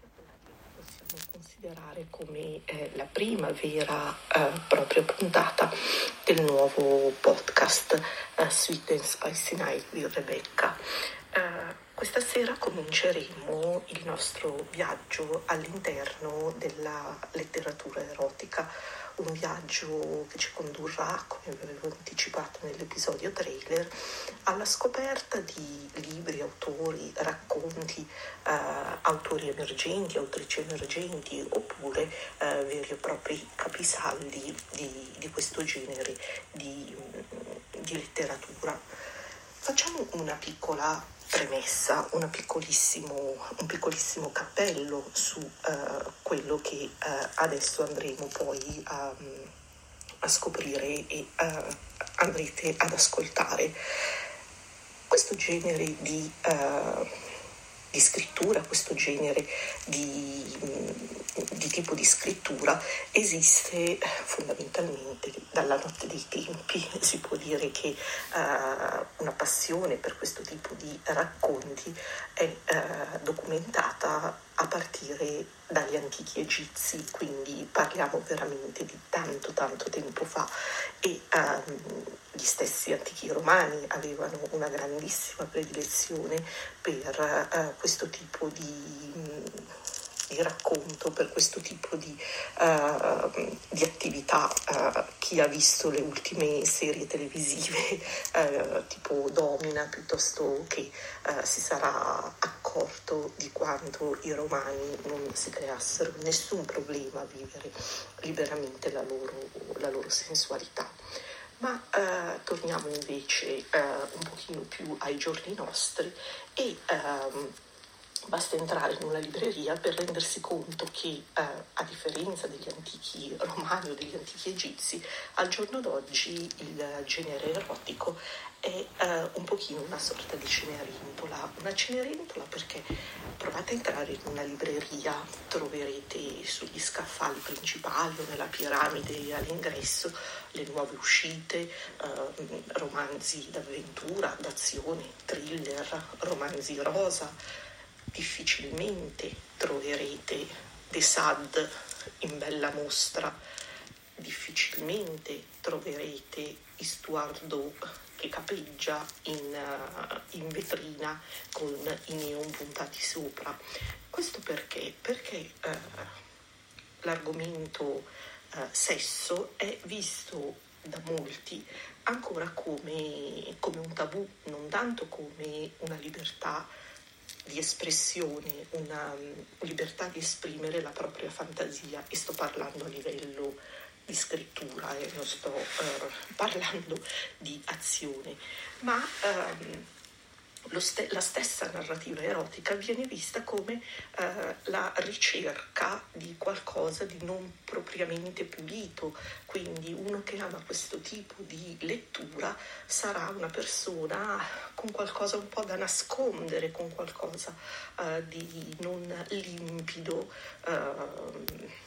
possiamo considerare come eh, la prima vera eh, propria puntata del nuovo podcast eh, Sweet and Spicy Night di Rebecca. Eh, questa sera cominceremo il nostro viaggio all'interno della letteratura erotica un viaggio che ci condurrà, come vi avevo anticipato nell'episodio trailer, alla scoperta di libri, autori, racconti, eh, autori emergenti, autrici emergenti oppure eh, veri e propri capisaldi di, di questo genere di, di letteratura. Facciamo una piccola premessa, piccolissimo, un piccolissimo cappello su uh, quello che uh, adesso andremo poi a, a scoprire e uh, andrete ad ascoltare. Questo genere di di scrittura, questo genere di, di, tipo di scrittura esiste fondamentalmente dalla notte dei tempi. Si può dire che uh, una passione per questo tipo di racconti è uh, documentata a partire dagli antichi egizi, quindi parliamo veramente di tanto tanto tempo fa. E um, gli stessi antichi romani avevano una grandissima predilezione per uh, questo tipo di, di, racconto, per questo tipo di, uh, di attività. Uh, chi ha visto le ultime serie televisive tipo Domina piuttosto che si sarà accorto di quanto i romani non si creassero nessun problema a vivere liberamente la loro, la loro sensualità. Ma eh, torniamo invece eh, un pochino più ai giorni nostri e ehm, basta entrare in una libreria per rendersi conto che eh, a differenza degli antichi romani o degli antichi egizi, al giorno d'oggi il genere erotico è eh, un pochino una sorta di cenerentola. Una cenerentola perché provate a entrare in una libreria, troverete sugli scaffali principali o nella piramide all'ingresso le nuove uscite, eh, romanzi d'avventura, d'azione, thriller, romanzi rosa. Difficilmente troverete The Sad in bella mostra, difficilmente troverete Istuardo che capeggia in, uh, in, vetrina con i neon puntati sopra. Questo perché? Perché uh, l'argomento uh, sesso è visto da molti ancora come, come un tabù, non tanto come una libertà di espressione, una um, libertà di esprimere la propria fantasia e sto parlando a livello di scrittura eh, non sto eh, parlando di azione, ma ehm, Ste- la stessa narrativa erotica viene vista come eh, la ricerca di qualcosa di non propriamente pulito, quindi uno che ama questo tipo di lettura sarà una persona con qualcosa un po' da nascondere, con qualcosa eh, di non limpido. Eh,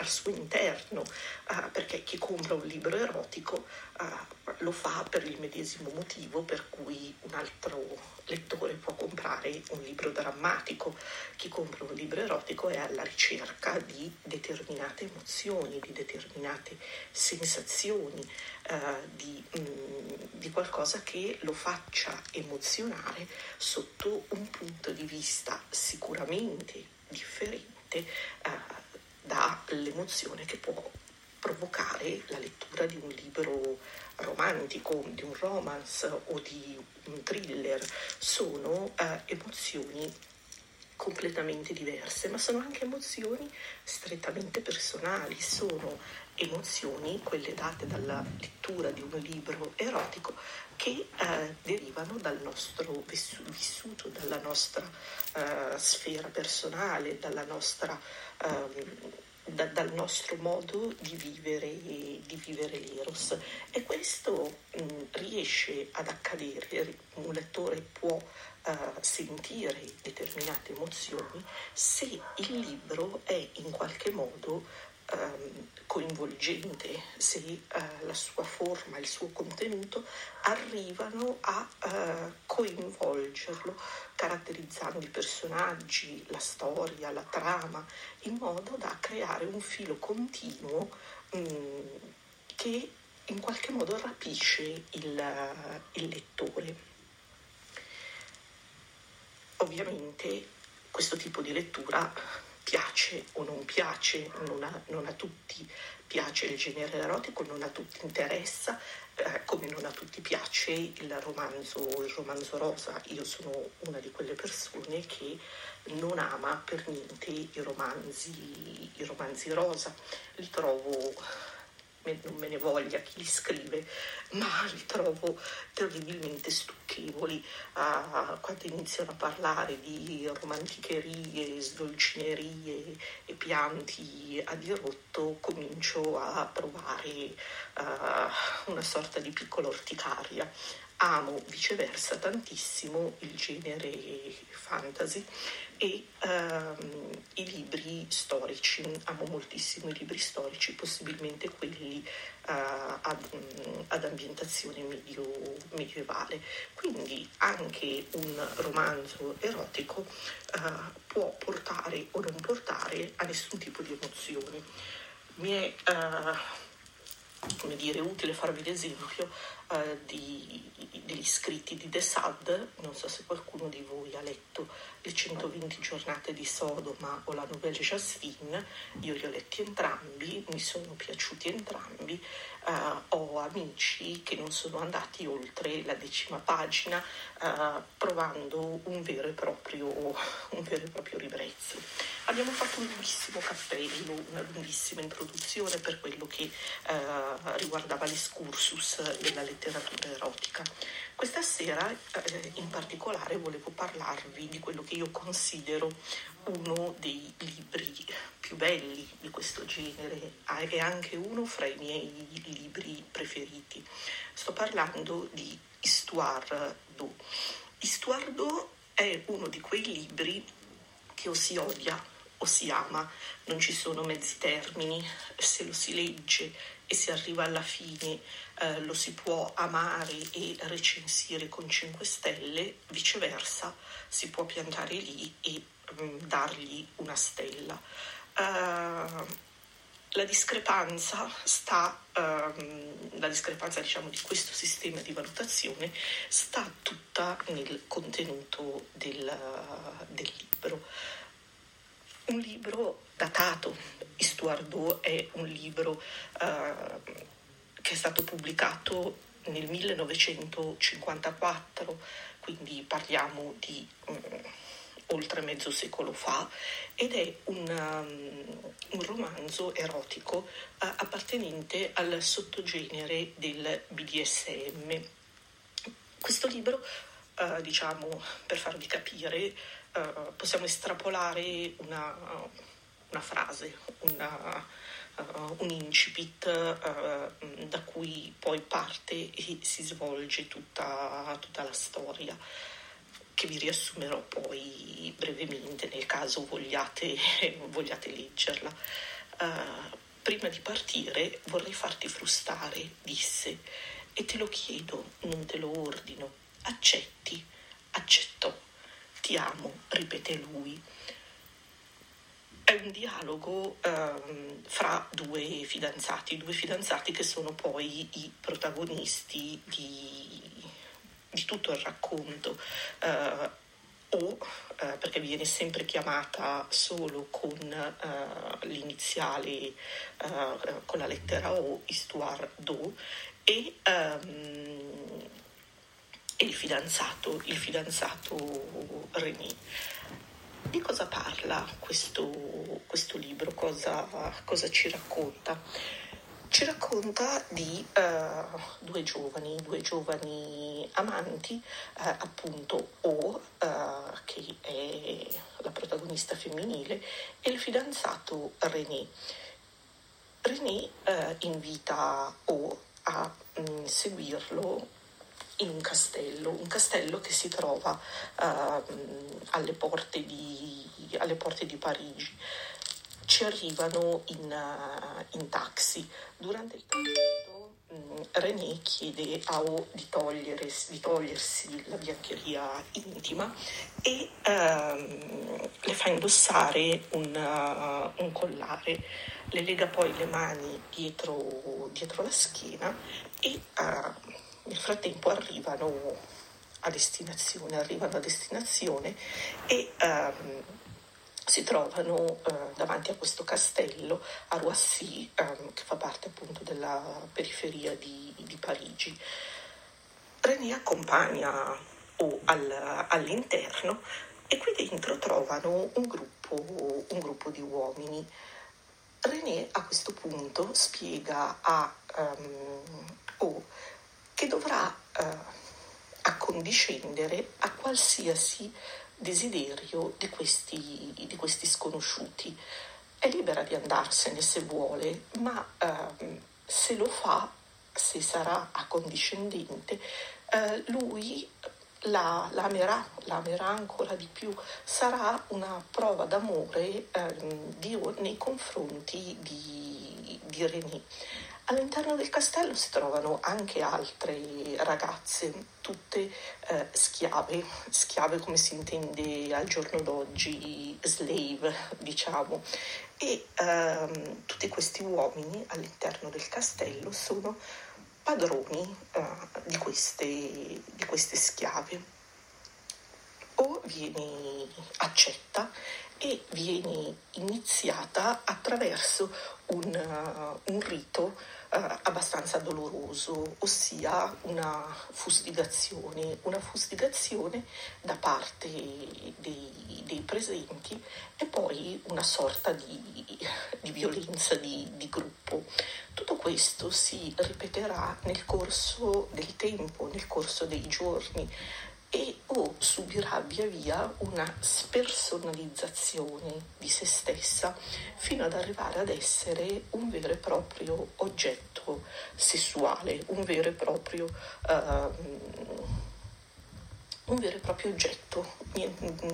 al suo interno, uh, perché chi compra un libro erotico uh, lo fa per il medesimo motivo per cui un altro lettore può comprare un libro drammatico. Chi compra un libro erotico è alla ricerca di determinate emozioni, di determinate sensazioni, uh, di, mm, di qualcosa che lo faccia emozionare sotto un punto di vista sicuramente differente dall'emozione che può provocare la lettura di un libro romantico, di un romance o di un thriller. Sono eh, emozioni completamente diverse, ma sono anche emozioni strettamente personali, sono emozioni, quelle date dalla lettura di un libro erotico, che eh, derivano dal nostro vissuto, dalla nostra eh, sfera personale, dalla nostra eh, da, dal nostro modo di vivere, di vivere l'Eros. E questo mh, riesce ad accadere, un lettore può uh, sentire determinate emozioni se il libro è in qualche modo ehm, coinvolgente, se eh, la sua forma, il suo contenuto arrivano a eh, coinvolgerlo, caratterizzando i personaggi, la storia, la trama, in modo da creare un filo continuo mh, mm, che in qualche modo rapisce il, il lettore. Ovviamente questo tipo di lettura piace o non piace, non a, non a, tutti piace il genere erotico, non a tutti interessa, eh, tutti piace il romanzo, il romanzo rosa. Io sono una di quelle persone che non ama per niente i romanzi, i romanzi rosa, li trovo non me ne voglia chi li scrive, ma li trovo terribilmente stucchevoli. Uh, quando iniziano a parlare di romanticherie, sdolcinerie e pianti a dirotto, comincio a provare uh, una sorta di piccola orticaria amo viceversa tantissimo il genere fantasy e um, i libri storici, amo moltissimo i libri storici, possibilmente quelli uh, ad, um, ad, ambientazione medio, medievale. Quindi anche un romanzo erotico uh, può portare o non portare a nessun tipo di emozione. Mi è uh, come dire, utile farvi l'esempio uh, di, degli scritti di De Sade, non so se qualcuno di voi ha letto Le 120 giornate di Sodoma o la Nouvelle Jasmine, io li ho letti entrambi, mi sono piaciuti entrambi, uh, ho amici che non sono andati oltre la decima pagina uh, provando un vero, e proprio, un vero e proprio ribrezzo. Abbiamo fatto un lunghissimo cappello, una lunghissima introduzione per quello che uh, riguardava l'escursus della letteratura erotica. Questa sera in particolare volevo parlarvi di quello che io considero uno dei libri più belli di questo genere e anche uno fra i miei libri preferiti. Sto parlando di Histoire d'eau. Histoire d'eau è uno di quei libri che o si odia o si ama, non ci sono mezzi termini, se lo si legge e si arriva alla fine eh, lo si può amare e recensire con 5 stelle, viceversa si può piantare lì e um, dargli una stella. Uh, la discrepanza sta, um, la discrepanza diciamo di questo sistema di valutazione sta tutta nel contenuto del, del libro. Un libro datato, Istuardo è un libro uh, che è stato pubblicato nel 1954, quindi parliamo di um, oltre mezzo secolo fa ed è un, um, un romanzo erotico uh, appartenente al sottogenere del BDSM. Questo libro, uh, diciamo, per farvi capire, uh, possiamo estrapolare una, una frase, una, un incipit da cui poi parte e si svolge tutta, tutta la storia che vi riassumerò poi brevemente nel caso vogliate, vogliate leggerla. Uh, prima di partire vorrei farti frustare, disse, e te lo chiedo, non te lo ordino. Accetti? Accettò. Ti amo, ripete lui. È un dialogo um, fra due fidanzati, due fidanzati che sono poi i protagonisti di di tutto il racconto. Uh, o eh, perché viene sempre chiamata solo con eh, l'iniziale, eh, con la lettera O, Histoire d'O, e, um, e il fidanzato, il fidanzato René. Di cosa parla questo, questo libro? Cosa, cosa ci racconta? ci racconta di uh, due giovani, due giovani amanti, uh, appunto O, uh, che è la protagonista femminile, e il fidanzato René. René invita O a um, seguirlo in un castello, un castello che si trova alle porte, di, alle porte di Parigi ci arrivano in, uh, in taxi. Durante il tragitto um, René chiede a O di, togliere, di togliersi la biancheria intima e um, le fa indossare un, uh, un, collare, le lega poi le mani dietro, dietro la schiena e uh, nel frattempo arrivano a destinazione, arrivano a destinazione e um, si trovano uh, davanti a questo castello a Roissy, um, che fa parte appunto della periferia di, di Parigi. René accompagna O al, all'interno e qui dentro trovano un gruppo, un gruppo di uomini. René a questo punto spiega a um, O che dovrà uh, accondiscendere a qualsiasi desiderio di questi, di questi sconosciuti. È libera di andarsene se vuole, ma eh, se lo fa, se sarà accondiscendente, eh, lui la, la, amerà, la amerà ancora di più, sarà una prova d'amore eh, di, nei confronti di, di René. All'interno del castello si trovano anche altre ragazze, tutte eh, schiave, schiave come si intende al giorno d'oggi, slave diciamo, e ehm, tutti questi uomini all'interno del castello sono padroni eh, di, queste, di queste schiave. O vieni accetta e viene iniziata attraverso un, uh, un rito uh, abbastanza doloroso, ossia una fustigazione, una fustigazione da parte dei, dei presenti e poi una sorta di, di violenza di, di gruppo. Tutto questo si ripeterà nel corso del tempo, nel corso dei giorni e o subirà via via una spersonalizzazione di se stessa fino ad arrivare ad essere un vero e proprio oggetto sessuale, un vero e proprio uh, un vero e proprio oggetto,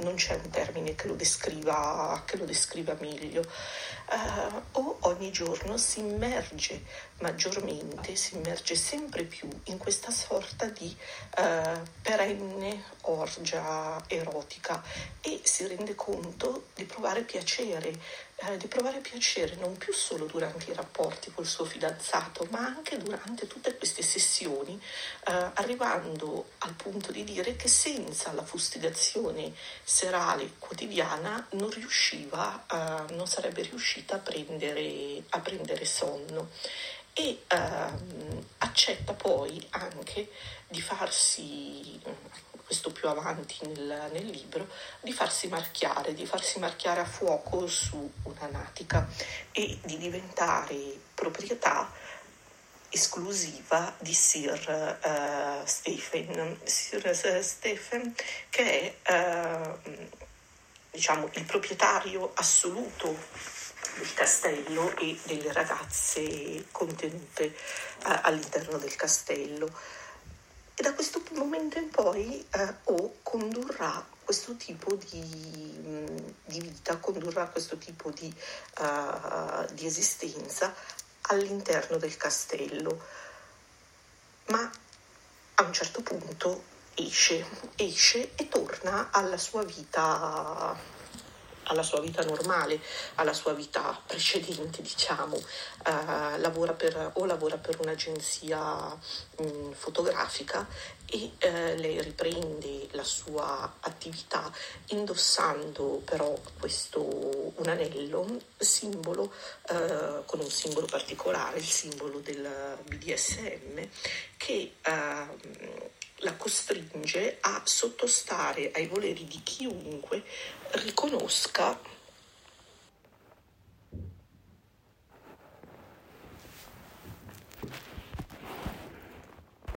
non c'è un termine che lo descriva, che lo descriva meglio, uh, o ogni giorno si immerge maggiormente, si immerge sempre più in questa sorta di uh, perenne orgia erotica e si rende conto di provare piacere eh, di provare piacere non più solo durante i rapporti col suo fidanzato, ma anche durante tutte queste sessioni, eh, arrivando al punto di dire che senza la fustigazione serale quotidiana non riusciva, eh, non sarebbe riuscita a prendere, a prendere sonno. E ehm, accetta poi anche di farsi questo più avanti nel, nel, libro, di farsi marchiare, di farsi marchiare a fuoco su una natica e di diventare proprietà esclusiva di Sir uh, Stephen, Sir uh, Stephen che è uh, diciamo, il proprietario assoluto del castello e delle ragazze contenute all'interno del castello. E da questo momento in poi eh, O condurrà questo tipo di, mm, di, vita, condurrà questo tipo di, uh, di esistenza all'interno del castello. Ma a un certo punto esce, esce e torna alla sua vita alla sua vita normale, alla sua vita precedente, diciamo, uh, lavora per, o lavora per un'agenzia mh, mm, fotografica e uh, lei riprende la sua attività indossando però questo un anello simbolo uh, con un simbolo particolare, il simbolo del BDSM che la costringe a sottostare ai voleri di chiunque riconosca